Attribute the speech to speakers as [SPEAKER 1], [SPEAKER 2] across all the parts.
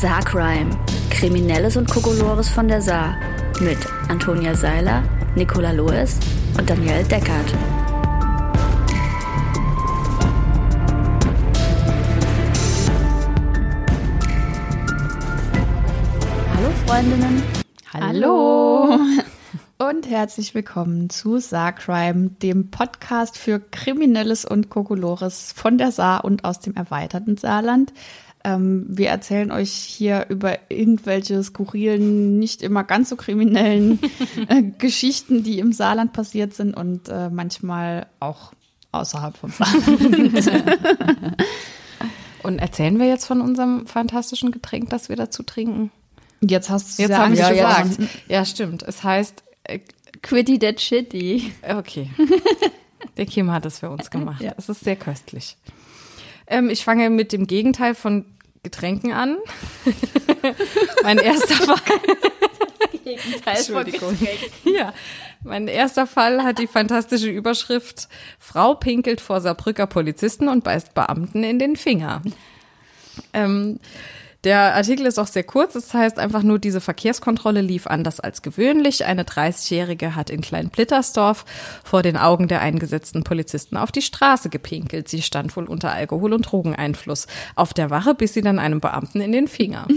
[SPEAKER 1] Saarcrime. Kriminelles und Kokolores von der Saar. Mit Antonia Seiler, Nicola Loes und Danielle Deckert. Hallo Freundinnen.
[SPEAKER 2] Hallo. Und herzlich willkommen zu Saarcrime, dem Podcast für Kriminelles und Kokolores von der Saar und aus dem erweiterten Saarland. Ähm, wir erzählen euch hier über irgendwelche skurrilen, nicht immer ganz so kriminellen äh, Geschichten, die im Saarland passiert sind und äh, manchmal auch außerhalb vom Saarland.
[SPEAKER 3] Und erzählen wir jetzt von unserem fantastischen Getränk, das wir dazu trinken?
[SPEAKER 2] Jetzt hast du es ja
[SPEAKER 3] haben wir
[SPEAKER 2] angesprochen.
[SPEAKER 3] gesagt. Ja, stimmt. Es heißt, äh,
[SPEAKER 1] Quitty that shitty.
[SPEAKER 3] okay. Der Kim hat es für uns gemacht.
[SPEAKER 2] Ja.
[SPEAKER 3] Es ist sehr köstlich. Ähm, ich fange mit dem Gegenteil von Getränken an. mein erster Fall. Entschuldigung. Ja, mein erster Fall hat die fantastische Überschrift Frau pinkelt vor Saarbrücker Polizisten und beißt Beamten in den Finger. Ähm, der Artikel ist auch sehr kurz. Es heißt einfach nur, diese Verkehrskontrolle lief anders als gewöhnlich. Eine 30-Jährige hat in Kleinblittersdorf vor den Augen der eingesetzten Polizisten auf die Straße gepinkelt. Sie stand wohl unter Alkohol- und Drogeneinfluss auf der Wache, bis sie dann einem Beamten in den Finger.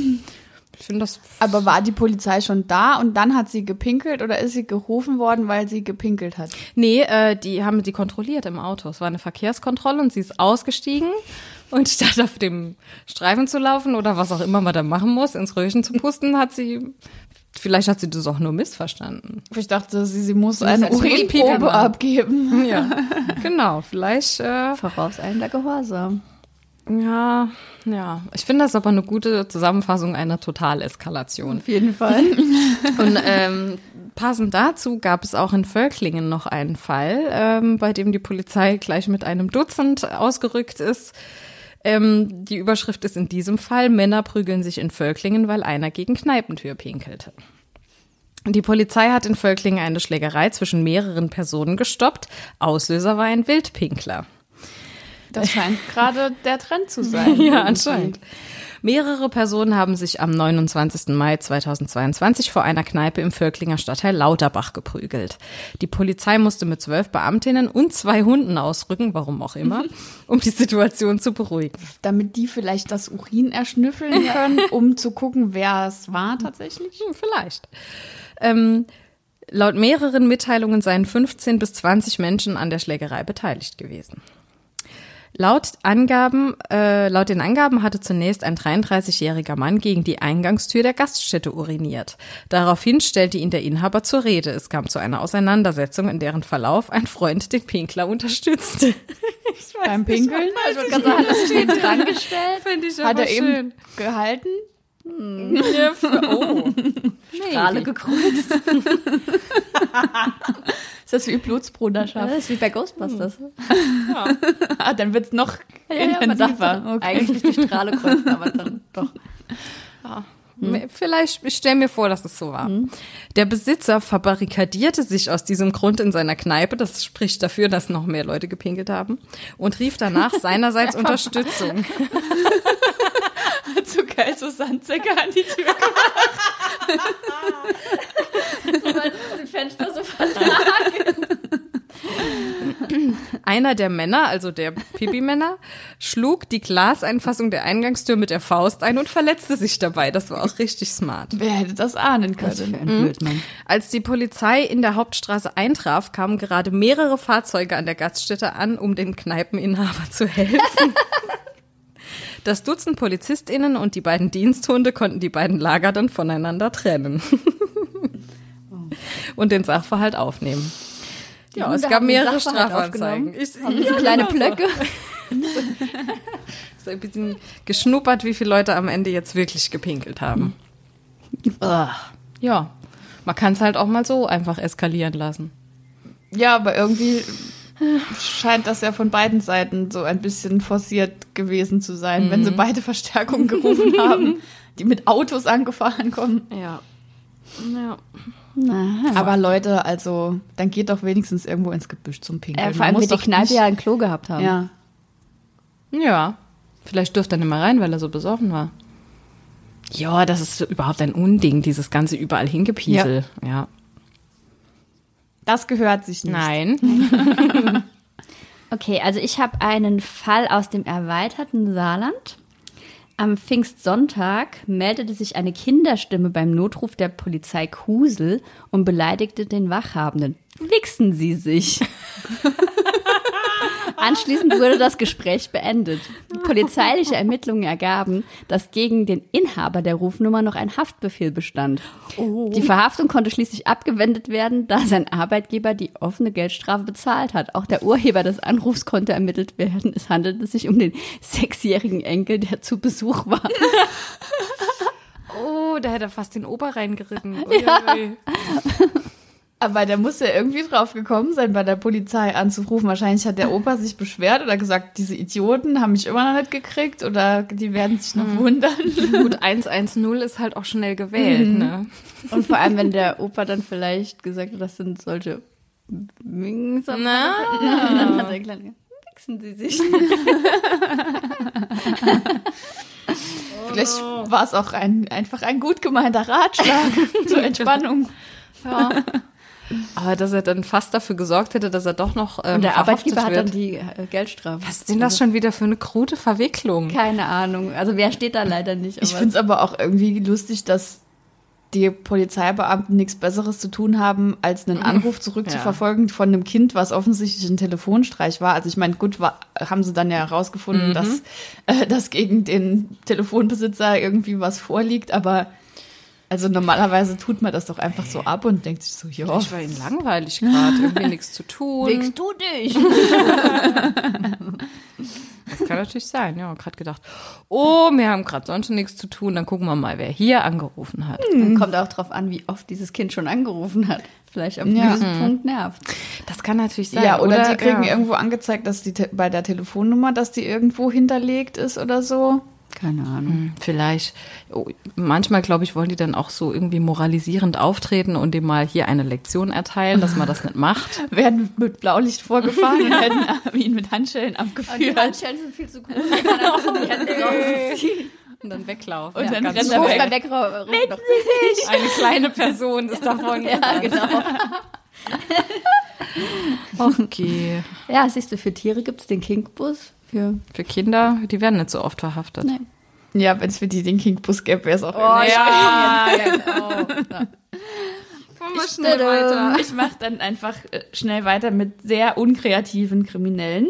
[SPEAKER 3] Ich finde das
[SPEAKER 2] Aber war die Polizei schon da und dann hat sie gepinkelt oder ist sie gerufen worden, weil sie gepinkelt hat?
[SPEAKER 3] Nee, äh, die haben sie kontrolliert im Auto. Es war eine Verkehrskontrolle und sie ist ausgestiegen und statt auf dem Streifen zu laufen oder was auch immer man da machen muss, ins Röhrchen zu pusten, hat sie, vielleicht hat sie das auch nur missverstanden.
[SPEAKER 2] Ich dachte, sie, sie muss eine
[SPEAKER 3] als Urinprobe
[SPEAKER 2] abgeben.
[SPEAKER 3] Ja, genau. Vielleicht, äh,
[SPEAKER 1] Vorauseilender Gehorsam.
[SPEAKER 3] ja, ja. Ich finde das aber eine gute Zusammenfassung einer Totaleskalation.
[SPEAKER 2] Auf jeden Fall.
[SPEAKER 3] Und ähm, passend dazu gab es auch in Völklingen noch einen Fall, ähm, bei dem die Polizei gleich mit einem Dutzend ausgerückt ist. Ähm, die Überschrift ist in diesem Fall, Männer prügeln sich in Völklingen, weil einer gegen Kneipentür pinkelte. Die Polizei hat in Völklingen eine Schlägerei zwischen mehreren Personen gestoppt. Auslöser war ein Wildpinkler.
[SPEAKER 2] Das scheint gerade der Trend zu sein.
[SPEAKER 3] Ja, anscheinend. Mehrere Personen haben sich am 29. Mai 2022 vor einer Kneipe im Völklinger Stadtteil Lauterbach geprügelt. Die Polizei musste mit zwölf Beamtinnen und zwei Hunden ausrücken, warum auch immer, um die Situation zu beruhigen.
[SPEAKER 2] Damit die vielleicht das Urin erschnüffeln können, um zu gucken, wer es war tatsächlich.
[SPEAKER 3] Hm, vielleicht. Ähm, laut mehreren Mitteilungen seien 15 bis 20 Menschen an der Schlägerei beteiligt gewesen. Laut Angaben, äh, laut den Angaben hatte zunächst ein 33-jähriger Mann gegen die Eingangstür der Gaststätte uriniert. Daraufhin stellte ihn der Inhaber zur Rede. Es kam zu einer Auseinandersetzung, in deren Verlauf ein Freund den Pinkler unterstützte.
[SPEAKER 2] Beim Pinkeln
[SPEAKER 1] Also ganz hat das steht dran gestellt.
[SPEAKER 3] Finde ich
[SPEAKER 2] hat er eben gehalten.
[SPEAKER 3] Ja, für- oh.
[SPEAKER 1] Strahle gekreuzt.
[SPEAKER 2] Ist das wie Blutsbruderschaft?
[SPEAKER 1] Das ist wie bei Ghostbusters.
[SPEAKER 2] Ah, dann wird's noch
[SPEAKER 1] Ja, ja,
[SPEAKER 2] intensiver.
[SPEAKER 1] dachte Eigentlich die Strahle kreuzt, aber dann doch.
[SPEAKER 3] Vielleicht, ich stelle mir vor, dass es so war. Der Besitzer verbarrikadierte sich aus diesem Grund in seiner Kneipe, das spricht dafür, dass noch mehr Leute gepinkelt haben, und rief danach seinerseits Unterstützung.
[SPEAKER 2] so geil, so Sandsäcke an die Tür.
[SPEAKER 1] Die Fenster so verlagert.
[SPEAKER 3] Einer der Männer, also der Pipi-Männer, schlug die Glaseinfassung der Eingangstür mit der Faust ein und verletzte sich dabei. Das war auch richtig smart.
[SPEAKER 2] Wer hätte das ahnen können?
[SPEAKER 1] ein Blödmann.
[SPEAKER 3] Als die Polizei in der Hauptstraße eintraf, kamen gerade mehrere Fahrzeuge an der Gaststätte an, um dem Kneipeninhaber zu helfen. Das Dutzend PolizistInnen und die beiden Diensthunde konnten die beiden Lager dann voneinander trennen. Und den Sachverhalt aufnehmen. Ja,
[SPEAKER 1] Hunde
[SPEAKER 3] es gab mehrere Strafanzeigen. Ich,
[SPEAKER 1] Haben so kleine Blöcke.
[SPEAKER 3] so ein bisschen geschnuppert, wie viele Leute am Ende jetzt wirklich gepinkelt haben. Ja, man kann es halt auch mal so einfach eskalieren lassen.
[SPEAKER 2] Ja, aber irgendwie scheint das ja von beiden Seiten so ein bisschen forciert gewesen zu sein, wenn sie beide Verstärkung gerufen haben, die mit Autos angefahren kommen.
[SPEAKER 3] Ja. Ja.
[SPEAKER 2] Aber Leute, also, dann geht doch wenigstens irgendwo ins Gebüsch zum Pinkeln.
[SPEAKER 1] Äh, vor allem
[SPEAKER 2] muss
[SPEAKER 1] die Kneipe
[SPEAKER 2] nicht-
[SPEAKER 1] ja ein Klo gehabt haben.
[SPEAKER 2] Ja.
[SPEAKER 3] Ja. Vielleicht durfte er nicht mehr rein, weil er so besoffen war. Ja, das ist überhaupt ein Unding, dieses ganze überall hingepiesel. Ja.
[SPEAKER 2] Das gehört sich nicht.
[SPEAKER 3] Nein.
[SPEAKER 1] Okay, also ich habe einen Fall aus dem erweiterten Saarland. Am Pfingstsonntag meldete sich eine Kinderstimme beim Notruf der Polizei Kusel und beleidigte den Wachhabenden. Wichsen Sie sich. Anschließend wurde das Gespräch beendet. Polizeiliche Ermittlungen ergaben, dass gegen den Inhaber der Rufnummer noch ein Haftbefehl bestand. Die Verhaftung konnte schließlich abgewendet werden, da sein Arbeitgeber die offene Geldstrafe bezahlt hat. Auch der Urheber des Anrufs konnte ermittelt werden. Es handelte sich um den sechsjährigen Enkel, der zu Besuch war.
[SPEAKER 3] Oh, da hätte er fast den Ober reingeritten. Uiuiui.
[SPEAKER 2] Aber der muss ja irgendwie drauf gekommen sein, bei der Polizei anzurufen. Wahrscheinlich hat der Opa sich beschwert oder gesagt, diese Idioten haben mich immer noch nicht gekriegt oder die werden sich noch wundern.
[SPEAKER 3] Gut, 110 ist halt auch schnell gewählt, ne?
[SPEAKER 1] Und vor allem, wenn der Opa dann vielleicht gesagt hat, das sind solche Wings. Und
[SPEAKER 3] Na.
[SPEAKER 1] dann hat Kleine gesagt, wichsen Sie sich.
[SPEAKER 2] Vielleicht war es auch ein, einfach ein gut gemeinter Ratschlag zur Entspannung.
[SPEAKER 3] Ja. Aber dass er dann fast dafür gesorgt hätte, dass er doch noch ähm,
[SPEAKER 1] Und der Arbeitgeber hat dann die äh, Geldstrafe.
[SPEAKER 3] Was ist denn das schon wieder für eine krude Verwicklung?
[SPEAKER 1] Keine Ahnung. Also wer steht da leider nicht.
[SPEAKER 2] Ich finde es aber auch irgendwie lustig, dass die Polizeibeamten nichts Besseres zu tun haben, als einen Anruf zurückzuverfolgen von einem Kind, was offensichtlich ein Telefonstreich war. Also ich meine, gut, war, haben sie dann ja herausgefunden, dass, äh, dass gegen den Telefonbesitzer irgendwie was vorliegt, aber also normalerweise tut man das doch einfach so ab und denkt sich so, ja,
[SPEAKER 3] Ich war ihnen langweilig gerade, irgendwie nichts zu tun.
[SPEAKER 1] Wichst du dich?
[SPEAKER 3] Das kann natürlich sein, ja. Gerade gedacht, oh, wir haben gerade sonst nichts zu tun, dann gucken wir mal, wer hier angerufen hat.
[SPEAKER 1] Kommt auch drauf an, wie oft dieses Kind schon angerufen hat. Vielleicht am
[SPEAKER 2] Ja.
[SPEAKER 1] diesem Punkt nervt.
[SPEAKER 3] Das kann natürlich sein.
[SPEAKER 2] ja, oder, die kriegen
[SPEAKER 3] ja.
[SPEAKER 2] irgendwo angezeigt, dass die bei der Telefonnummer, dass die irgendwo hinterlegt ist oder so.
[SPEAKER 1] Keine Ahnung.
[SPEAKER 3] Hm, Vielleicht. Oh, manchmal, glaube ich, wollen die dann auch so irgendwie moralisierend auftreten und dem mal hier eine Lektion erteilen, dass man das nicht macht.
[SPEAKER 2] werden mit Blaulicht vorgefahren und werden ihn mit Handschellen abgeführt.
[SPEAKER 1] Handschellen sind viel zu groß. Die.
[SPEAKER 3] Und dann weglaufen.
[SPEAKER 2] Und dann
[SPEAKER 3] ganz
[SPEAKER 2] rennt er weg.
[SPEAKER 1] Wegrauchen.
[SPEAKER 3] Eine kleine Person ist davon.
[SPEAKER 1] Ja, genau.
[SPEAKER 3] Okay.
[SPEAKER 1] Ja, siehst du, für Tiere gibt es den Kinkbus. Für
[SPEAKER 3] Für Kinder, die werden nicht so oft verhaftet.
[SPEAKER 1] Nee.
[SPEAKER 2] Ja, wenn es für die den Kinkbus gäbe, wäre es auch
[SPEAKER 1] Oh, ja, ja, genau. Ja.
[SPEAKER 2] schwierig. Ich mache dann einfach äh, schnell weiter mit sehr unkreativen Kriminellen.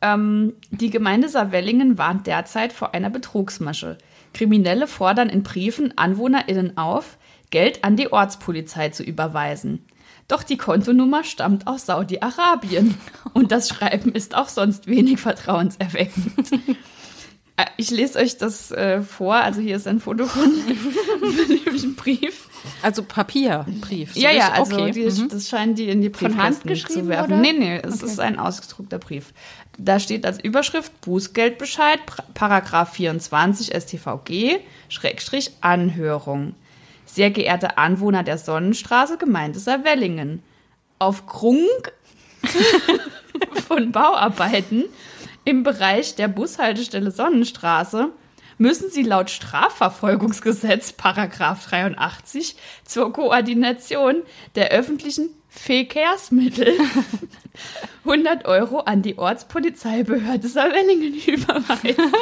[SPEAKER 2] Ähm, die Gemeinde Saarwellingen warnt derzeit vor einer Betrugsmasche. Kriminelle fordern in Briefen AnwohnerInnen auf, Geld an die Ortspolizei zu überweisen. Doch die Kontonummer stammt aus Saudi-Arabien. Und das Schreiben ist auch sonst wenig vertrauenserweckend. Äh, Ich lese euch das äh, vor. Also hier ist ein Foto von einem Brief.
[SPEAKER 3] Also Papierbrief. so
[SPEAKER 2] Ja, ja, also
[SPEAKER 3] okay.
[SPEAKER 2] die,
[SPEAKER 3] Mhm.
[SPEAKER 2] das scheinen die in die
[SPEAKER 1] Von Hand
[SPEAKER 2] zu
[SPEAKER 1] geschrieben,
[SPEAKER 2] werfen.
[SPEAKER 1] oder?
[SPEAKER 2] Nee, nee, es ist ein ausgedruckter Brief. Da steht als Überschrift Bußgeldbescheid, Paragraph 24 StVG, Schrägstrich Anhörung. Sehr geehrte Anwohner der Sonnenstraße, Gemeinde Saarwellingen. Aufgrund von Bauarbeiten im Bereich der Bushaltestelle Sonnenstraße müssen Sie laut Strafverfolgungsgesetz Paragraph 83 zur Koordination der öffentlichen Verkehrsmittel 100 Euro an die Ortspolizeibehörde Saarwellingen überweisen.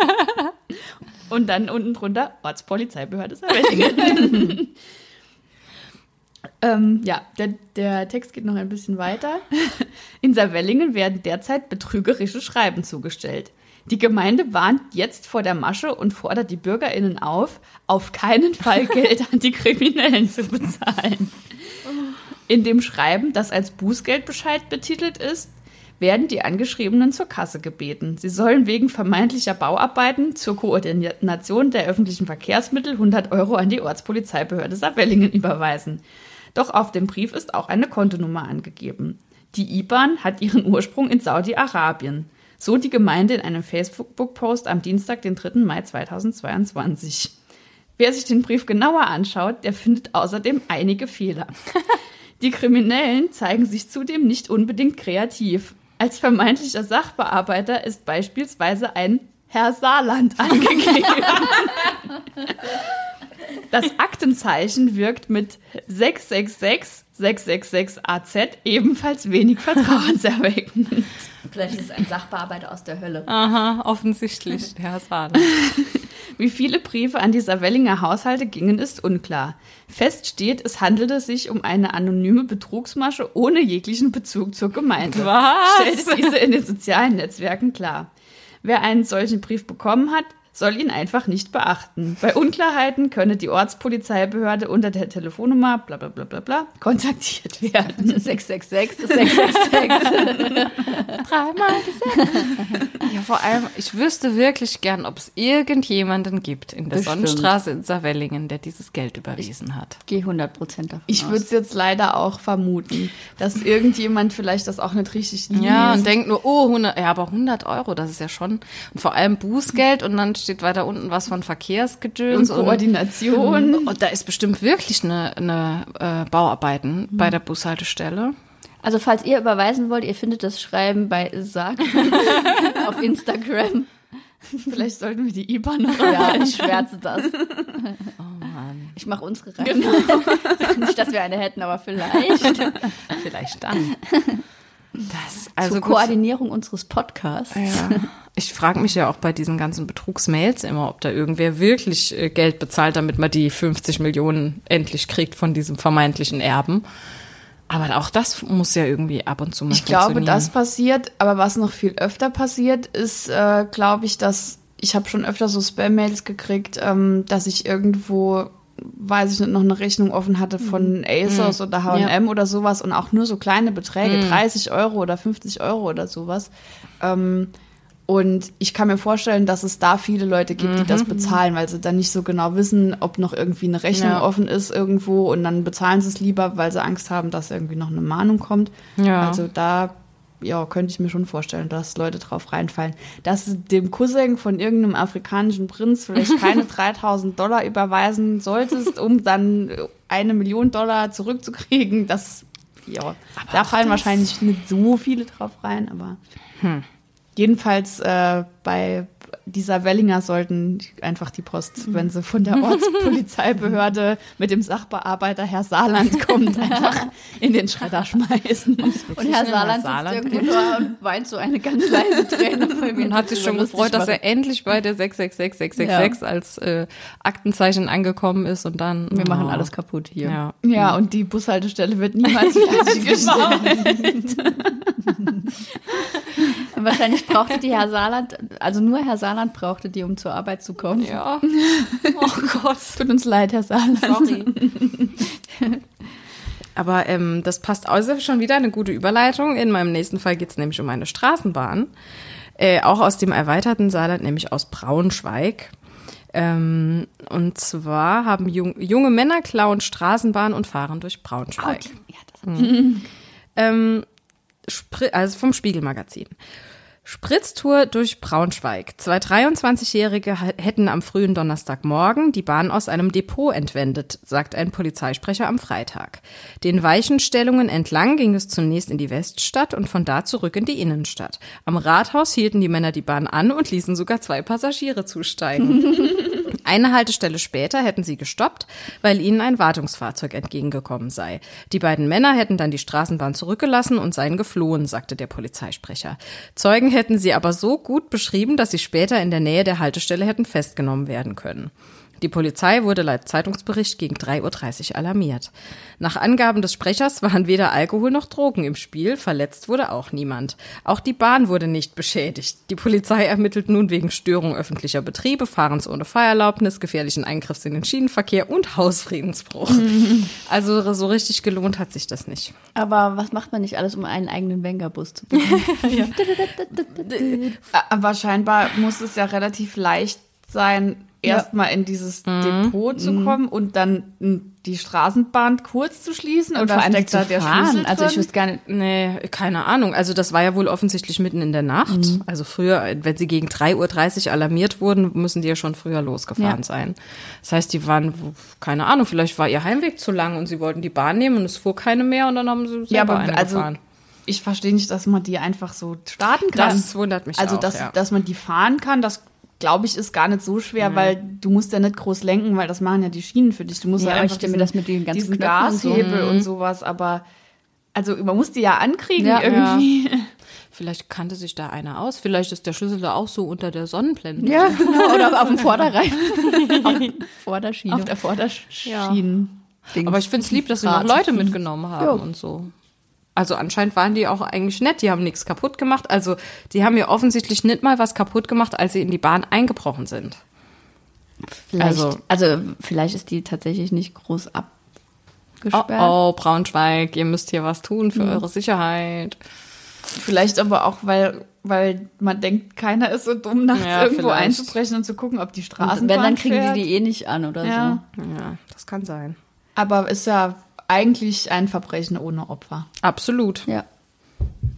[SPEAKER 2] Und dann unten drunter Ortspolizeibehörde Saarwellingen. ähm, ja, der, der Text geht noch ein bisschen weiter. In Saarwellingen werden derzeit betrügerische Schreiben zugestellt. Die Gemeinde warnt jetzt vor der Masche und fordert die BürgerInnen auf, auf keinen Fall Geld an die Kriminellen zu bezahlen. In dem Schreiben, das als Bußgeldbescheid betitelt ist, werden die Angeschriebenen zur Kasse gebeten. Sie sollen wegen vermeintlicher Bauarbeiten zur Koordination der öffentlichen Verkehrsmittel 100 Euro an die Ortspolizeibehörde Saarwellingen überweisen. Doch auf dem Brief ist auch eine Kontonummer angegeben. Die IBAN hat ihren Ursprung in Saudi-Arabien. So die Gemeinde in einem Facebook-Post am Dienstag, den 3. Mai 2022. Wer sich den Brief genauer anschaut, der findet außerdem einige Fehler. Die Kriminellen zeigen sich zudem nicht unbedingt kreativ. Als vermeintlicher Sachbearbeiter ist beispielsweise ein Herr Saarland angegeben. Das Aktenzeichen wirkt mit 666 666 AZ ebenfalls wenig vertrauenserweckend.
[SPEAKER 1] Vielleicht ist es ein Sachbearbeiter aus der Hölle.
[SPEAKER 3] Aha, offensichtlich, Herr Sahne.
[SPEAKER 2] Wie viele Briefe an die Saarwellinger Haushalte gingen, ist unklar. Fest steht, es handelte sich um eine anonyme Betrugsmasche ohne jeglichen Bezug zur Gemeinde.
[SPEAKER 3] Was?
[SPEAKER 2] Stellte diese in den sozialen Netzwerken klar. Wer einen solchen Brief bekommen hat, soll ihn einfach nicht beachten. Bei Unklarheiten könne die Ortspolizeibehörde unter der Telefonnummer bla bla bla bla bla kontaktiert werden.
[SPEAKER 1] 666 ist 666.
[SPEAKER 3] Dreimal Ja, vor allem, ich wüsste wirklich gern, ob es irgendjemanden gibt in der
[SPEAKER 1] Bestimmt.
[SPEAKER 3] Sonnenstraße in Saarwellingen, der dieses Geld überwiesen hat.
[SPEAKER 1] Gehe 100 Prozent davon
[SPEAKER 2] Ich würde es jetzt leider auch vermuten, dass irgendjemand vielleicht das auch nicht richtig liest.
[SPEAKER 3] Ja, und denkt nur, oh, 100, ja, aber 100 Euro, das ist ja schon, und vor allem Bußgeld und dann steht weiter unten was von
[SPEAKER 2] und
[SPEAKER 3] Verkehrsgedöns
[SPEAKER 2] Koordination.
[SPEAKER 3] Und da ist bestimmt wirklich eine, eine äh, Bauarbeiten bei der Bushaltestelle.
[SPEAKER 1] Also falls ihr überweisen wollt, ihr findet das Schreiben bei Sag auf Instagram.
[SPEAKER 2] Vielleicht sollten wir die IBAN noch
[SPEAKER 1] Ja, ich schwärze das.
[SPEAKER 3] Oh Mann.
[SPEAKER 1] Ich mache unsere rein. Nicht, dass wir eine hätten, aber vielleicht.
[SPEAKER 3] Vielleicht dann. Das, also
[SPEAKER 1] Zur
[SPEAKER 3] gut.
[SPEAKER 1] Koordinierung unseres Podcasts.
[SPEAKER 3] Ja. Ich frage mich ja auch bei diesen ganzen Betrugsmails immer, ob da irgendwer wirklich äh, Geld bezahlt, damit man die 50 Millionen endlich kriegt von diesem vermeintlichen Erben. Aber auch das muss ja irgendwie ab und zu mal
[SPEAKER 2] Ich glaube, das passiert, aber was noch viel öfter passiert, ist, äh, glaube ich, dass ich habe schon öfter so Spam-Mails gekriegt, ähm, dass ich irgendwo, weiß ich nicht, noch eine Rechnung offen hatte von ASOS oder H&M oder sowas und auch nur so kleine Beträge, 30 Euro oder 50 Euro oder sowas. Ähm, und ich kann mir vorstellen, dass es da viele Leute gibt, die das bezahlen, weil sie dann nicht so genau wissen, ob noch irgendwie eine Rechnung
[SPEAKER 3] Ja.
[SPEAKER 2] offen ist irgendwo und dann bezahlen sie es lieber, weil sie Angst haben, dass irgendwie noch eine Mahnung kommt.
[SPEAKER 3] Ja.
[SPEAKER 2] Also da ja, könnte ich mir schon vorstellen, dass Leute drauf reinfallen. Dass du dem Cousin von irgendeinem afrikanischen Prinz vielleicht keine 3000 Dollar überweisen solltest, um dann eine Million Dollar zurückzukriegen, das, ja, da
[SPEAKER 3] auch
[SPEAKER 2] fallen wahrscheinlich nicht so viele drauf rein, aber jedenfalls äh, bei dieser Wellinger sollten einfach die Post, wenn sie von der Ortspolizeibehörde mit dem Sachbearbeiter Herr Saarland kommt, einfach in den Schredder schmeißen.
[SPEAKER 1] Und Herr Saarland sitzt
[SPEAKER 3] Saarland
[SPEAKER 1] irgendwo da und weint so eine ganz leise Träne. weil wir
[SPEAKER 3] und hat sich schon gefreut, dass
[SPEAKER 1] machen.
[SPEAKER 3] er endlich bei der 666666 als äh, Aktenzeichen angekommen ist und dann.
[SPEAKER 1] Wir machen
[SPEAKER 3] oh.
[SPEAKER 1] alles kaputt hier.
[SPEAKER 3] Ja.
[SPEAKER 2] Ja, und die Bushaltestelle wird niemals fertiggestellt.
[SPEAKER 1] Und wahrscheinlich brauchte die Herr Saarland, also nur Herr Saarland brauchte die, um zur Arbeit zu kommen.
[SPEAKER 3] Ja. Oh Gott.
[SPEAKER 2] Tut uns leid, Herr Saarland.
[SPEAKER 1] Sorry.
[SPEAKER 3] Aber ähm, das passt also schon wieder eine gute Überleitung. In meinem nächsten Fall geht es nämlich um eine Straßenbahn. Äh, auch aus dem erweiterten Saarland, nämlich aus Braunschweig. Ähm, und zwar haben jung, junge Männer klauen Straßenbahn und fahren durch Braunschweig.
[SPEAKER 1] Ja, das
[SPEAKER 3] Ähm, Spri also vom Spiegelmagazin. Spritztour durch Braunschweig. Zwei 23-Jährige ha- hätten am frühen Donnerstagmorgen die Bahn aus einem Depot entwendet, sagt ein Polizeisprecher am Freitag. Den Weichenstellungen entlang ging es zunächst in die Weststadt und von da zurück in die Innenstadt. Am Rathaus hielten die Männer die Bahn an und ließen sogar zwei Passagiere zusteigen. Eine Haltestelle später hätten sie gestoppt, weil ihnen ein Wartungsfahrzeug entgegengekommen sei. Die beiden Männer hätten dann die Straßenbahn zurückgelassen und seien geflohen, sagte der Polizeisprecher. Zeugen hätten sie aber so gut beschrieben, dass sie später in der Nähe der Haltestelle hätten festgenommen werden können. Die Polizei wurde laut Zeitungsbericht gegen 3.30 Uhr alarmiert. Nach Angaben des Sprechers waren weder Alkohol noch Drogen im Spiel, verletzt wurde auch niemand. Auch die Bahn wurde nicht beschädigt. Die Polizei ermittelt nun wegen Störung öffentlicher Betriebe, Fahrens ohne Fahrerlaubnis, gefährlichen Eingriffs in den Schienenverkehr und Hausfriedensbruch. Also so richtig gelohnt hat sich das nicht.
[SPEAKER 1] Aber was macht man nicht alles, um einen eigenen Wengerbus zu bekommen?
[SPEAKER 2] Aber scheinbar muss es ja relativ leicht sein, erstmal in dieses Depot zu kommen und dann die Straßenbahn kurz zu schließen
[SPEAKER 1] Und
[SPEAKER 2] oder
[SPEAKER 1] vor allem
[SPEAKER 2] steckt da der
[SPEAKER 1] fahren.
[SPEAKER 2] Schlüssel
[SPEAKER 1] Also ich wüsste gar nicht.
[SPEAKER 3] Nee, keine Ahnung. Also das war ja wohl offensichtlich mitten in der Nacht. Also früher, wenn sie gegen 3.30 Uhr alarmiert wurden, müssen die ja schon früher losgefahren
[SPEAKER 1] Ja.
[SPEAKER 3] sein. Das heißt, die waren, keine Ahnung, vielleicht war ihr Heimweg zu lang und sie wollten die Bahn nehmen und es fuhr keine mehr und dann haben sie selber
[SPEAKER 2] ja, aber
[SPEAKER 3] eine
[SPEAKER 2] also
[SPEAKER 3] gefahren.
[SPEAKER 2] ich verstehe nicht, dass man die einfach so starten kann.
[SPEAKER 3] Das wundert mich
[SPEAKER 2] Also
[SPEAKER 3] auch,
[SPEAKER 2] dass,
[SPEAKER 3] ja.
[SPEAKER 2] dass man die fahren kann, das glaube ich, ist gar nicht so schwer, weil du musst ja nicht groß lenken, weil das machen ja die Schienen für dich. Du musst
[SPEAKER 1] Ja,
[SPEAKER 2] ja,
[SPEAKER 1] ich
[SPEAKER 2] einfach
[SPEAKER 1] mir
[SPEAKER 2] diesen,
[SPEAKER 1] das mit den ganzen
[SPEAKER 2] diesen
[SPEAKER 1] Knöpfen und so.
[SPEAKER 2] Gashebel und sowas, aber also man muss die ja ankriegen
[SPEAKER 1] Ja.
[SPEAKER 2] irgendwie.
[SPEAKER 3] Vielleicht kannte sich da einer aus. Vielleicht ist der Schlüssel da auch so unter der Sonnenblende.
[SPEAKER 1] Ja, genau. Oder auf dem Vorderreifen. auf der Vorderschiene.
[SPEAKER 2] Auf der Vorderschiene.
[SPEAKER 3] Aber ich finde es lieb, dass sie noch. Leute mitgenommen haben
[SPEAKER 1] Ja.
[SPEAKER 3] und so. Also anscheinend waren die auch eigentlich nett. Die haben nichts kaputt gemacht. Also die haben ja offensichtlich nicht mal was kaputt gemacht, als sie in die Bahn eingebrochen sind.
[SPEAKER 1] Vielleicht,
[SPEAKER 3] Also-
[SPEAKER 1] also, vielleicht ist die tatsächlich nicht groß
[SPEAKER 3] Oh,
[SPEAKER 1] abgesperrt.
[SPEAKER 3] oh, Braunschweig, ihr müsst hier was tun für eure Sicherheit.
[SPEAKER 2] Vielleicht aber auch, weil, weil man denkt, keiner ist so dumm, nachts
[SPEAKER 3] Ja,
[SPEAKER 2] irgendwo
[SPEAKER 3] vielleicht.
[SPEAKER 2] einzubrechen und zu gucken, ob die Straßenbahn
[SPEAKER 1] Und wenn, dann kriegen
[SPEAKER 2] fährt.
[SPEAKER 1] die die eh nicht an oder
[SPEAKER 2] Ja.
[SPEAKER 3] Ja, das kann sein.
[SPEAKER 2] Aber ist ja eigentlich ein Verbrechen ohne Opfer.
[SPEAKER 3] Absolut.
[SPEAKER 1] so. Ja.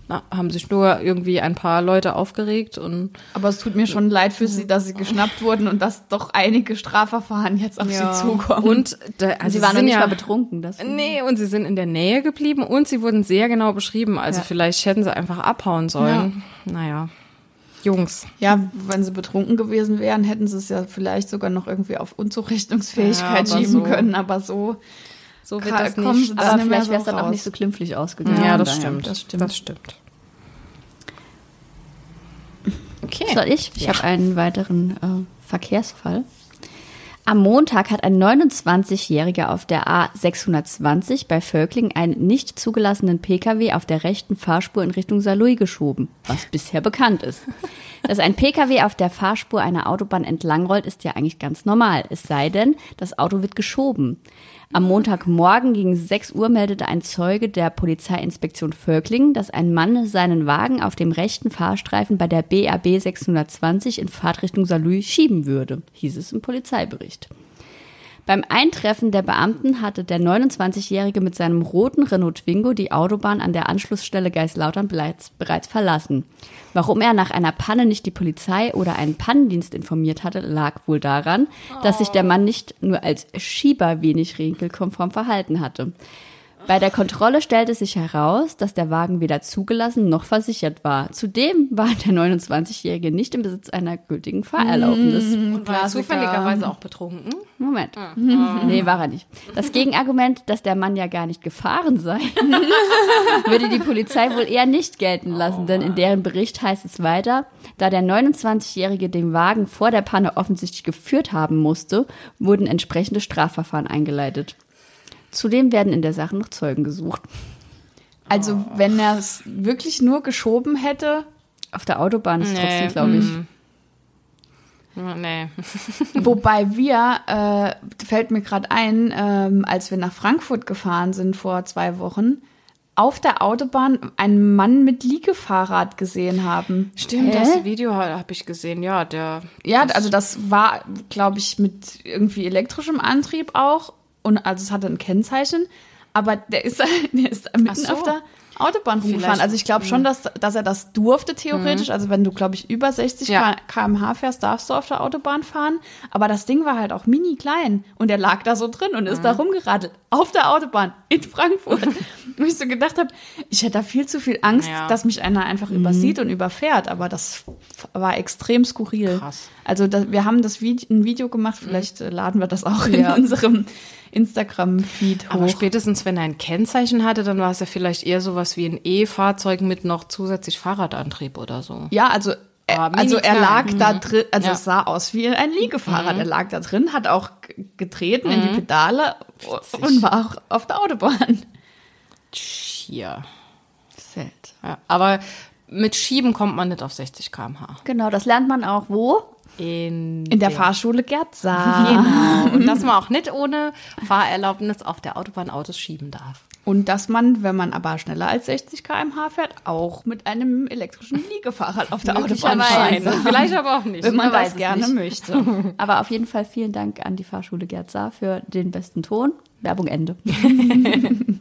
[SPEAKER 3] Na, haben sich nur irgendwie ein paar Leute aufgeregt und
[SPEAKER 2] Aber es tut mir schon leid für sie, dass sie geschnappt wurden und dass doch einige Strafverfahren jetzt auf sie zukommen.
[SPEAKER 3] Und da, also
[SPEAKER 1] sie waren noch
[SPEAKER 3] sind
[SPEAKER 1] nicht
[SPEAKER 3] ja,
[SPEAKER 1] mal betrunken. Das
[SPEAKER 3] Nee, und sie sind in der Nähe geblieben und sie wurden sehr genau beschrieben. Also
[SPEAKER 2] Ja.
[SPEAKER 3] vielleicht hätten sie einfach abhauen sollen. Naja. Jungs.
[SPEAKER 2] ja, wenn sie betrunken gewesen wären, hätten sie es ja vielleicht sogar noch irgendwie auf Unzurechnungsfähigkeit
[SPEAKER 3] Ja,
[SPEAKER 2] schieben
[SPEAKER 3] so.
[SPEAKER 2] können. Aber so,
[SPEAKER 3] So
[SPEAKER 2] Ka-
[SPEAKER 3] wird das
[SPEAKER 2] kommen
[SPEAKER 3] nicht.
[SPEAKER 1] Aber vielleicht wäre es dann auch nicht so klimpflich ausgegangen.
[SPEAKER 3] Ja, das stimmt.
[SPEAKER 2] das stimmt.
[SPEAKER 3] Das stimmt. Okay.
[SPEAKER 1] Soll ich? Ich habe einen weiteren äh, Verkehrsfall. Am Montag hat ein 29-Jähriger auf der A620 bei Völkling einen nicht zugelassenen Pkw auf der rechten Fahrspur in Richtung Saarlouis geschoben, was bisher bekannt ist. Dass ein Pkw auf der Fahrspur einer Autobahn entlangrollt, ist ja eigentlich ganz normal. Es sei denn, das Auto wird geschoben. Am Montagmorgen gegen 6 Uhr meldete ein Zeuge der Polizeiinspektion Völklingen, dass ein Mann seinen Wagen auf dem rechten Fahrstreifen bei der BAB 620 in Fahrtrichtung Saarlouis schieben würde, hieß es im Polizeibericht. Beim Eintreffen der Beamten hatte der 29-Jährige mit seinem roten Renault Twingo die Autobahn an der Anschlussstelle Geislautern bereits, verlassen. Warum er nach einer Panne nicht die Polizei oder einen Pannendienst informiert hatte, lag wohl daran, dass sich der Mann nicht nur als Schieber wenig regelkonform verhalten hatte. Bei der Kontrolle stellte sich heraus, dass der Wagen weder zugelassen noch versichert war. Zudem war der 29-Jährige nicht im Besitz einer gültigen Fahrerlaubnis.
[SPEAKER 3] Und war zufälligerweise auch betrunken.
[SPEAKER 1] Moment. Nee, war er nicht. Das Gegenargument, dass der Mann ja gar nicht gefahren sei, würde die Polizei wohl eher nicht gelten lassen, denn in deren Bericht heißt es weiter, da der 29-Jährige den Wagen vor der Panne offensichtlich geführt haben musste, wurden entsprechende Strafverfahren eingeleitet. Zudem werden in der Sache noch Zeugen gesucht.
[SPEAKER 2] also wenn er es wirklich nur geschoben hätte,
[SPEAKER 1] Auf der Autobahn ist es
[SPEAKER 3] Nee,
[SPEAKER 1] trotzdem, glaube ich.
[SPEAKER 3] Ja, Nee.
[SPEAKER 2] Wobei wir, äh, fällt mir gerade ein, ähm, als wir nach Frankfurt gefahren sind vor zwei Wochen, auf der Autobahn einen Mann mit Liegefahrrad gesehen haben.
[SPEAKER 3] Stimmt,
[SPEAKER 1] Hä?
[SPEAKER 3] das Video habe ich gesehen. Ja, der.
[SPEAKER 2] Ja, also das war, glaube ich, mit irgendwie elektrischem Antrieb auch. Und also es hatte ein Kennzeichen. Aber der ist, der ist mitten
[SPEAKER 3] so.
[SPEAKER 2] auf der Autobahn rumgefahren. Also ich glaube schon, dass, dass er das durfte theoretisch. Also wenn du, glaube ich, über 60
[SPEAKER 3] Ja.
[SPEAKER 2] km/h fährst, darfst du auf der Autobahn fahren. Aber das Ding war halt auch mini klein. Und er lag da so drin und ist da rumgeradelt. Auf der Autobahn in Frankfurt. Wo ich so gedacht habe, ich hätte da viel zu viel Angst,
[SPEAKER 3] Ja.
[SPEAKER 2] dass mich einer einfach übersieht und überfährt. Aber das war extrem skurril.
[SPEAKER 3] Krass.
[SPEAKER 2] Also da, wir haben das Video, ein Video gemacht, vielleicht äh, laden wir das auch
[SPEAKER 1] Ja.
[SPEAKER 2] in unserem Instagram-Feed
[SPEAKER 3] Aber
[SPEAKER 2] hoch.
[SPEAKER 3] spätestens, wenn er ein Kennzeichen hatte, dann war es ja vielleicht eher sowas wie ein E-Fahrzeug mit noch zusätzlich Fahrradantrieb oder so.
[SPEAKER 2] Ja, also, äh,
[SPEAKER 3] mini
[SPEAKER 2] also er lag da drin, also
[SPEAKER 3] Ja.
[SPEAKER 2] es sah aus wie ein Liegefahrrad. Er lag da drin, hat auch getreten in die Pedale und war auch auf der Autobahn.
[SPEAKER 3] Hier.
[SPEAKER 1] Seltsam.
[SPEAKER 3] Ja, aber mit Schieben kommt man nicht auf 60 km/h.
[SPEAKER 1] Genau, das lernt man auch wo?
[SPEAKER 3] In,
[SPEAKER 2] In der Fahrschule Gerd sah.
[SPEAKER 3] Genau. Und dass man auch nicht ohne Fahrerlaubnis auf der Autobahn Autos schieben darf.
[SPEAKER 2] Und dass man, wenn man aber schneller als 60 km/h fährt, auch mit einem elektrischen Liegefahrrad auf der Autobahn fahren.
[SPEAKER 3] Vielleicht aber auch nicht.
[SPEAKER 2] Wenn man
[SPEAKER 1] Man weiß
[SPEAKER 2] das gerne
[SPEAKER 1] nicht.
[SPEAKER 2] möchte.
[SPEAKER 1] Aber auf jeden Fall vielen Dank an die Fahrschule Gerd Saar für den besten Ton. Werbung Ende.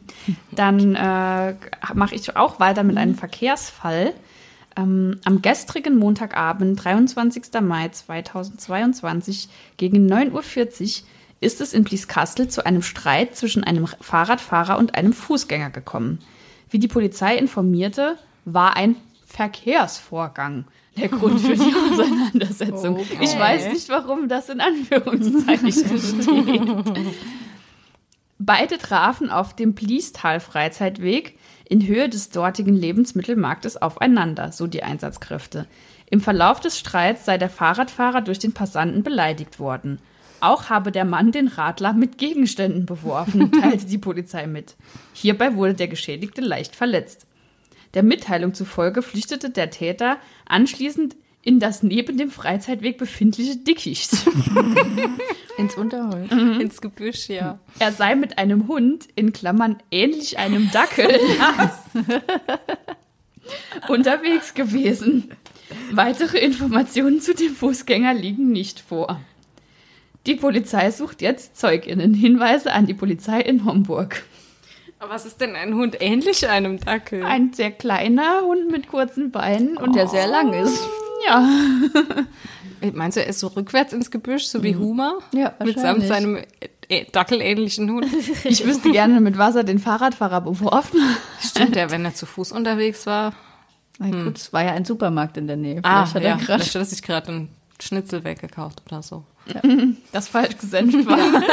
[SPEAKER 2] Dann äh, mache ich auch weiter mit einem Verkehrsfall. Ähm, am gestrigen Montagabend, 23. Mai 2022, gegen 9.40 Uhr ist es in Blieskastel zu einem Streit zwischen einem Fahrradfahrer und einem Fußgänger gekommen. Wie die Polizei informierte, war ein Verkehrsvorgang der Grund für die Auseinandersetzung.
[SPEAKER 1] Okay.
[SPEAKER 2] Ich weiß nicht, warum das in Anführungszeichen steht. Beide trafen auf dem Bliestal-Freizeitweg in Höhe des dortigen Lebensmittelmarktes aufeinander, so die Einsatzkräfte. Im Verlauf des Streits sei der Fahrradfahrer durch den Passanten beleidigt worden. Auch habe der Mann den Radler mit Gegenständen beworfen, teilte die Polizei mit. Hierbei wurde der Geschädigte leicht verletzt. Der Mitteilung zufolge flüchtete der Täter anschließend in das neben dem Freizeitweg befindliche Dickicht.
[SPEAKER 1] Ins Unterholz.
[SPEAKER 3] Ins Gebüsch, ja.
[SPEAKER 2] Er sei mit einem Hund, in Klammern ähnlich einem Dackel, unterwegs gewesen. Weitere Informationen zu dem Fußgänger liegen nicht vor. Die Polizei sucht jetzt Zeuginnen. Hinweise an die Polizei in Homburg.
[SPEAKER 3] Aber was ist denn ein Hund ähnlich einem Dackel?
[SPEAKER 2] Ein sehr kleiner Hund mit kurzen Beinen und
[SPEAKER 1] Der sehr lang ist.
[SPEAKER 2] ja,
[SPEAKER 3] Meinst du, er ist so rückwärts ins Gebüsch, so wie Huma?
[SPEAKER 1] Ja,
[SPEAKER 3] Mitsamt
[SPEAKER 1] wahrscheinlich.
[SPEAKER 3] seinem äh, dackelähnlichen Hund.
[SPEAKER 2] ich wüsste gerne, mit was er den Fahrradfahrer beworfen hat.
[SPEAKER 3] Stimmt ja, wenn er zu Fuß unterwegs war.
[SPEAKER 1] Na gut, es war ja ein Supermarkt in der Nähe.
[SPEAKER 3] Ah,
[SPEAKER 1] Vielleicht hat
[SPEAKER 3] ja.
[SPEAKER 1] er gerade
[SPEAKER 3] Vielleicht hat er sich gerade einen Schnitzel weggekauft oder so.
[SPEAKER 2] Das falsch gesendet war.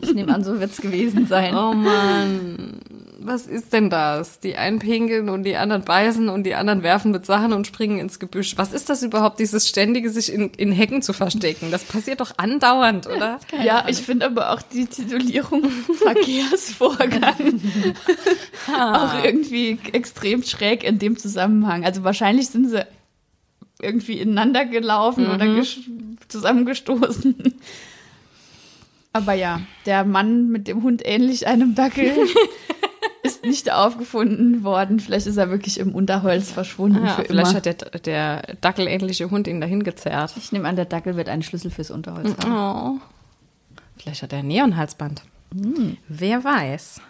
[SPEAKER 1] Ich nehme an, so wird es gewesen sein.
[SPEAKER 3] Oh Mann, was ist denn das? Die einen pinkeln und die anderen beißen und die anderen werfen mit Sachen und springen ins Gebüsch. Was ist das überhaupt, dieses ständige sich in, in Hecken zu verstecken? Das passiert doch andauernd, oder?
[SPEAKER 2] Ja, ich finde aber auch die Titulierung Verkehrsvorgang auch irgendwie extrem schräg in dem Zusammenhang. Also wahrscheinlich sind sie irgendwie ineinander gelaufen oder gesch- zusammengestoßen. Aber ja, der Mann mit dem Hund ähnlich einem Dackel ist nicht aufgefunden worden. Vielleicht ist er wirklich im Unterholz verschwunden
[SPEAKER 3] Ja,
[SPEAKER 2] für
[SPEAKER 3] vielleicht
[SPEAKER 2] immer.
[SPEAKER 3] hat der, der dackelähnliche Hund ihn dahin gezerrt.
[SPEAKER 1] Ich nehme an, der Dackel wird einen Schlüssel fürs Unterholz haben.
[SPEAKER 3] Oh. Vielleicht hat er ein Neonhalsband. Wer weiß.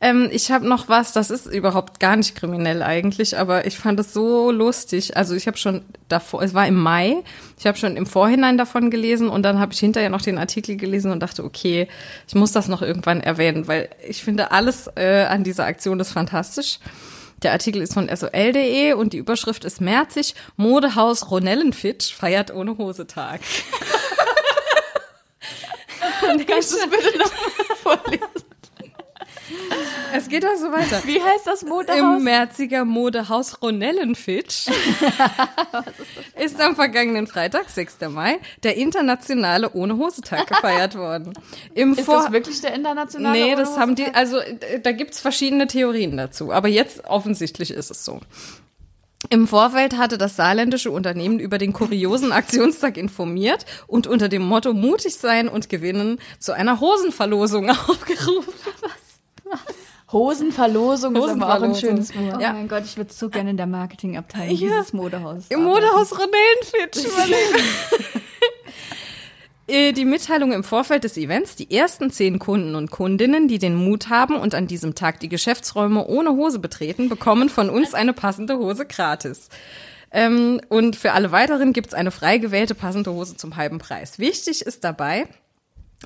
[SPEAKER 3] Ähm, ich habe noch was, das ist überhaupt gar nicht kriminell eigentlich, aber ich fand es so lustig. Also ich habe schon davor, es war im Mai, ich habe schon im Vorhinein davon gelesen und dann habe ich hinterher noch den Artikel gelesen und dachte, okay, ich muss das noch irgendwann erwähnen, weil ich finde alles äh, an dieser Aktion ist fantastisch. Der Artikel ist von sol.de und die Überschrift ist Merzig, Modehaus Ronellenfitsch feiert ohne Hosetag.
[SPEAKER 2] Kannst du es bitte noch vorlesen?
[SPEAKER 3] Es geht auch so weiter.
[SPEAKER 2] Wie heißt das
[SPEAKER 3] Im
[SPEAKER 2] Motorhaus?
[SPEAKER 3] Merziger Modehaus Ronellenfitsch ist am vergangenen Freitag, 6. Mai, der internationale Ohne-Hose-Tag gefeiert worden. Im
[SPEAKER 2] Ist
[SPEAKER 3] Vor
[SPEAKER 2] das wirklich der internationale
[SPEAKER 3] Nee, das haben die, also äh, da gibt's verschiedene Theorien dazu, aber jetzt offensichtlich ist es so. Im Vorfeld hatte das saarländische Unternehmen über den kuriosen Aktionstag informiert und unter dem Motto mutig sein und gewinnen zu einer Hosenverlosung aufgerufen.
[SPEAKER 2] Hosenverlosung ist aber auch ein
[SPEAKER 3] Hosenverlosung.
[SPEAKER 2] schönes Wort.
[SPEAKER 1] Oh
[SPEAKER 3] Ja.
[SPEAKER 1] mein Gott, ich würde so gerne in der Marketingabteilung
[SPEAKER 3] Ja.
[SPEAKER 1] dieses Modehaus.
[SPEAKER 3] Im. Modehaus Ronellenfitsch. Äh, Die Mitteilung im Vorfeld des Events, die ersten zehn Kunden und Kundinnen, die den Mut haben und an diesem Tag die Geschäftsräume ohne Hose betreten, bekommen von uns eine passende Hose gratis. Ähm, und für alle weiteren gibt's eine frei gewählte passende Hose zum halben Preis. Wichtig ist dabei,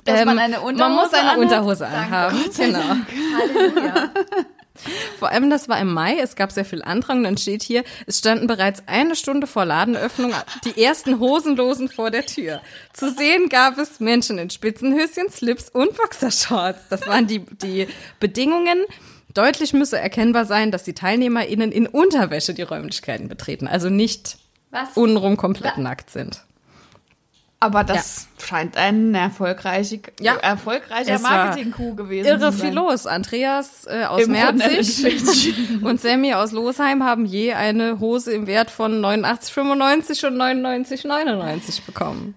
[SPEAKER 2] Dass man
[SPEAKER 3] ähm,
[SPEAKER 2] eine Unterhose
[SPEAKER 3] man muss eine
[SPEAKER 2] anhat?
[SPEAKER 3] Unterhose anhaben. Genau.
[SPEAKER 1] Halleluja.
[SPEAKER 3] Vor allem, das war im Mai, es gab sehr viel Andrang, dann steht hier, es standen bereits eine Stunde vor Ladenöffnung die ersten Hosenlosen vor der Tür. Zu sehen gab es Menschen in Spitzenhöschen, Slips und Boxershorts. Das waren die, die Bedingungen. Deutlich müsse erkennbar sein, dass die TeilnehmerInnen in Unterwäsche die Räumlichkeiten betreten, also nicht
[SPEAKER 1] Was?
[SPEAKER 3] untenrum komplett nackt sind.
[SPEAKER 2] Aber das scheint ein erfolgreich,
[SPEAKER 3] Ja.
[SPEAKER 2] erfolgreicher
[SPEAKER 3] Es
[SPEAKER 2] Marketing-Coup gewesen
[SPEAKER 3] Irre
[SPEAKER 2] zu
[SPEAKER 3] viel
[SPEAKER 2] sein.
[SPEAKER 3] los. Andreas äh, aus
[SPEAKER 2] Im
[SPEAKER 3] Merzig und Sammy aus Losheim haben je eine Hose im Wert von 89,95 und 99,99 bekommen.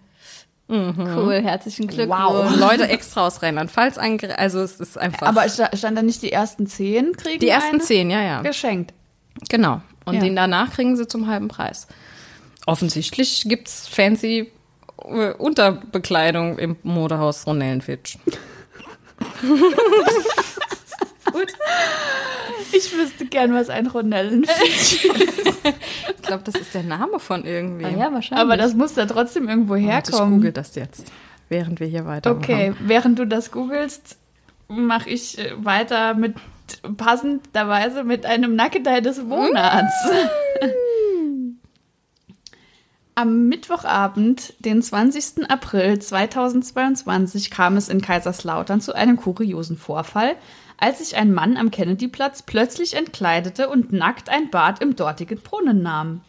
[SPEAKER 1] Cool, herzlichen Glückwunsch.
[SPEAKER 2] Wow.
[SPEAKER 3] Und Leute extra aus Rheinland-Pfalz ange... Also es ist einfach...
[SPEAKER 2] Aber sta- stand da nicht die ersten zehn kriegen
[SPEAKER 3] die ersten zehn, ja, ja.
[SPEAKER 2] geschenkt?
[SPEAKER 3] Genau. Und
[SPEAKER 2] Ja.
[SPEAKER 3] den danach kriegen sie zum halben Preis. Offensichtlich gibt's fancy äh, Unterbekleidung im Modehaus Ronellenfitsch. Gut.
[SPEAKER 2] Ich wüsste gern, was ein Ronellen
[SPEAKER 3] Ich glaube, das ist der Name von irgendwem.
[SPEAKER 1] Ah, ja, wahrscheinlich.
[SPEAKER 2] Aber das muss da trotzdem irgendwo
[SPEAKER 3] Warte, ich
[SPEAKER 2] herkommen.
[SPEAKER 3] google das jetzt, während wir hier weitermachen.
[SPEAKER 2] Okay, während du das googelst, mache ich äh, weiter mit passenderweise mit einem Nackedei des Monats. Am Mittwochabend, den 20. April 2022, kam es in Kaiserslautern zu einem kuriosen Vorfall, als sich ein Mann am Kennedyplatz plötzlich entkleidete und nackt ein Bad im dortigen Brunnen nahm.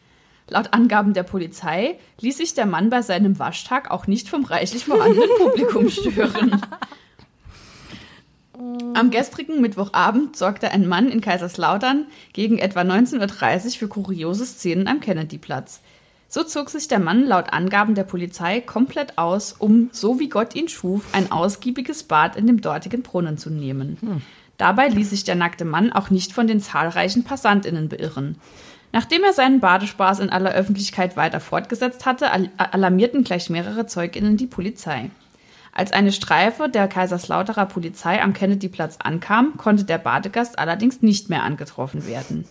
[SPEAKER 2] Laut Angaben der Polizei ließ sich der Mann bei seinem Waschtag auch nicht vom reichlich vorhandenen Publikum stören. Am gestrigen Mittwochabend sorgte ein Mann in Kaiserslautern gegen etwa 19.30 Uhr für kuriose Szenen am Kennedyplatz. So zog sich der Mann laut Angaben der Polizei komplett aus, um, so wie Gott ihn schuf, ein ausgiebiges Bad in dem dortigen Brunnen zu nehmen. Hm. Dabei ließ sich der nackte Mann auch nicht von den zahlreichen PassantInnen beirren. Nachdem er seinen Badespaß in aller Öffentlichkeit weiter fortgesetzt hatte, alarmierten gleich mehrere ZeugInnen die Polizei. Als eine Streife der Kaiserslauterer Polizei am Kennedyplatz ankam, konnte der Badegast allerdings nicht mehr angetroffen werden.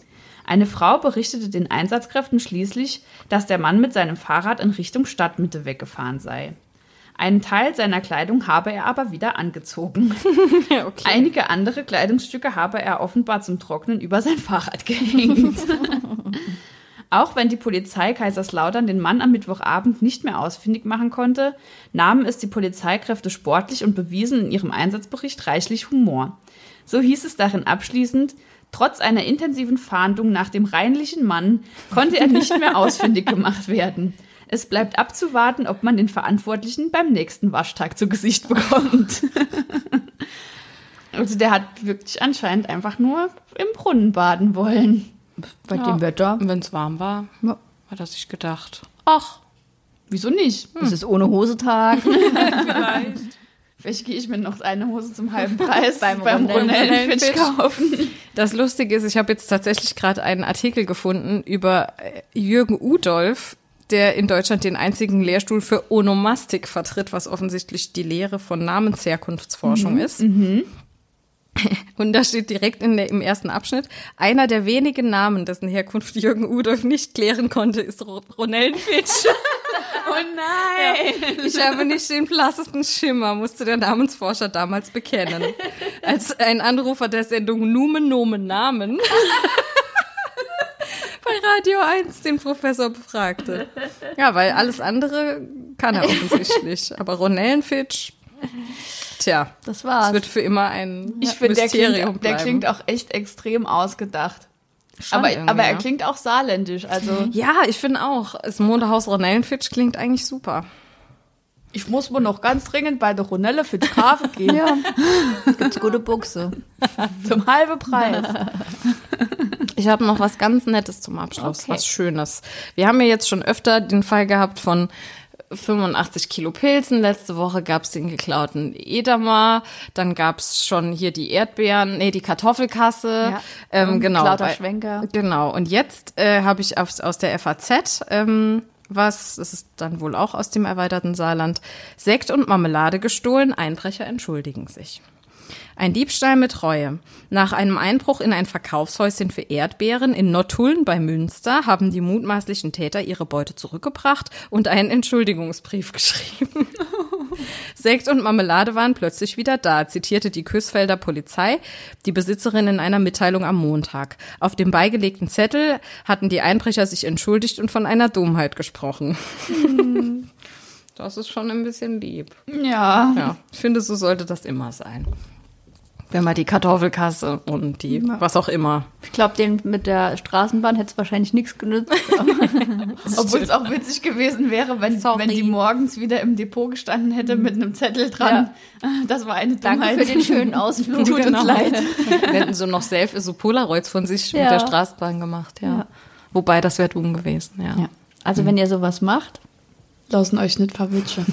[SPEAKER 2] Eine Frau berichtete den Einsatzkräften schließlich, dass der Mann mit seinem Fahrrad in Richtung Stadtmitte weggefahren sei. Einen Teil seiner Kleidung habe er aber wieder angezogen. okay. Einige andere Kleidungsstücke habe er offenbar zum Trocknen über sein Fahrrad gehängt. Auch wenn die Polizei Kaiserslautern den Mann am Mittwochabend nicht mehr ausfindig machen konnte, nahmen es die Polizeikräfte sportlich und bewiesen in ihrem Einsatzbericht reichlich Humor. So hieß es darin abschließend, Trotz einer intensiven Fahndung nach dem reinlichen Mann konnte er nicht mehr ausfindig gemacht werden. Es bleibt abzuwarten, ob man den Verantwortlichen beim nächsten Waschtag zu Gesicht bekommt. also der hat wirklich anscheinend einfach nur im Brunnen baden wollen.
[SPEAKER 3] Bei ja. dem Wetter. Wenn es warm war, ja. hat er sich gedacht, ach, wieso nicht?
[SPEAKER 1] Hm. Es ist ohne Hosetag.
[SPEAKER 2] Vielleicht. Vielleicht gehe ich mir noch eine Hose zum halben Preis beim, beim Ronellenfitch kaufen.
[SPEAKER 3] Das Lustige ist, ich habe jetzt tatsächlich gerade einen Artikel gefunden über äh, Jürgen Udolf, der in Deutschland den einzigen Lehrstuhl für Onomastik vertritt, was offensichtlich die Lehre von Namensherkunftsforschung mhm. ist. Mhm. Und da steht direkt in der, im ersten Abschnitt, einer der wenigen Namen, dessen Herkunft Jürgen Udolf nicht klären konnte, ist Ronellenfitch.
[SPEAKER 2] Oh nein!
[SPEAKER 3] Ja, ich habe nicht den blassesten Schimmer, musste der Namensforscher damals bekennen. Als ein Anrufer der Sendung Numen Nomen Namen bei Radio 1 den Professor befragte. Ja, weil alles andere kann er offensichtlich. Aber Ronellenfitch, tja, das war's. Das wird für immer ein
[SPEAKER 2] ich finde, der, klingt, der klingt auch echt extrem ausgedacht. aber, aber er klingt auch saarländisch, also.
[SPEAKER 3] Ja, ich finde auch. Das Mondehaus Ronellenfitsch klingt eigentlich super.
[SPEAKER 2] Ich muss wohl noch ganz dringend bei der Ronelle für die Kafe gehen. ja.
[SPEAKER 1] Gibt's gute Buchse.
[SPEAKER 2] Zum halben Preis.
[SPEAKER 3] Ich habe noch was ganz Nettes zum Abschluss, okay. was Schönes. Wir haben ja jetzt schon öfter den Fall gehabt von 85 Kilo Pilzen. Letzte Woche gab's den geklauten Edamer. Dann gab's schon hier die Erdbeeren, nee, die Kartoffelkasse. Ja, ähm, genau.
[SPEAKER 1] Klauter Schwenker.
[SPEAKER 3] Genau. Und jetzt äh, habe ich aus, aus der FAZ ähm, was, das ist dann wohl auch aus dem erweiterten Saarland, Sekt und Marmelade gestohlen, Einbrecher entschuldigen sich. Ein Diebstahl mit Reue. Nach einem Einbruch in ein Verkaufshäuschen für Erdbeeren in Nottuln bei Münster haben die mutmaßlichen Täter ihre Beute zurückgebracht und einen Entschuldigungsbrief geschrieben. Sekt und Marmelade waren plötzlich wieder da, zitierte die Küssfelder Polizei die Besitzerin in einer Mitteilung am Montag. Auf dem beigelegten Zettel hatten die Einbrecher sich entschuldigt und von einer Dummheit gesprochen. Das ist schon ein bisschen lieb.
[SPEAKER 2] Ja.
[SPEAKER 3] Ja, ich finde, so sollte das immer sein wenn man die Kartoffelkasse und die ja. was auch immer.
[SPEAKER 1] Ich glaube, den mit der Straßenbahn hätte es wahrscheinlich nichts genützt.
[SPEAKER 2] Obwohl es auch witzig gewesen wäre, wenn, wenn die morgens wieder im Depot gestanden hätte mit einem Zettel dran. Ja. Das war eine Dummheit.
[SPEAKER 1] Danke für den schönen Ausflug.
[SPEAKER 2] Tut genau. uns leid.
[SPEAKER 3] Wir hätten so noch self so Polaroids von sich ja. mit der Straßenbahn gemacht, ja. Wobei, das wäre dumm gewesen, ja.
[SPEAKER 1] Also, mhm. wenn ihr sowas macht,
[SPEAKER 2] lassen euch nicht verwitschen.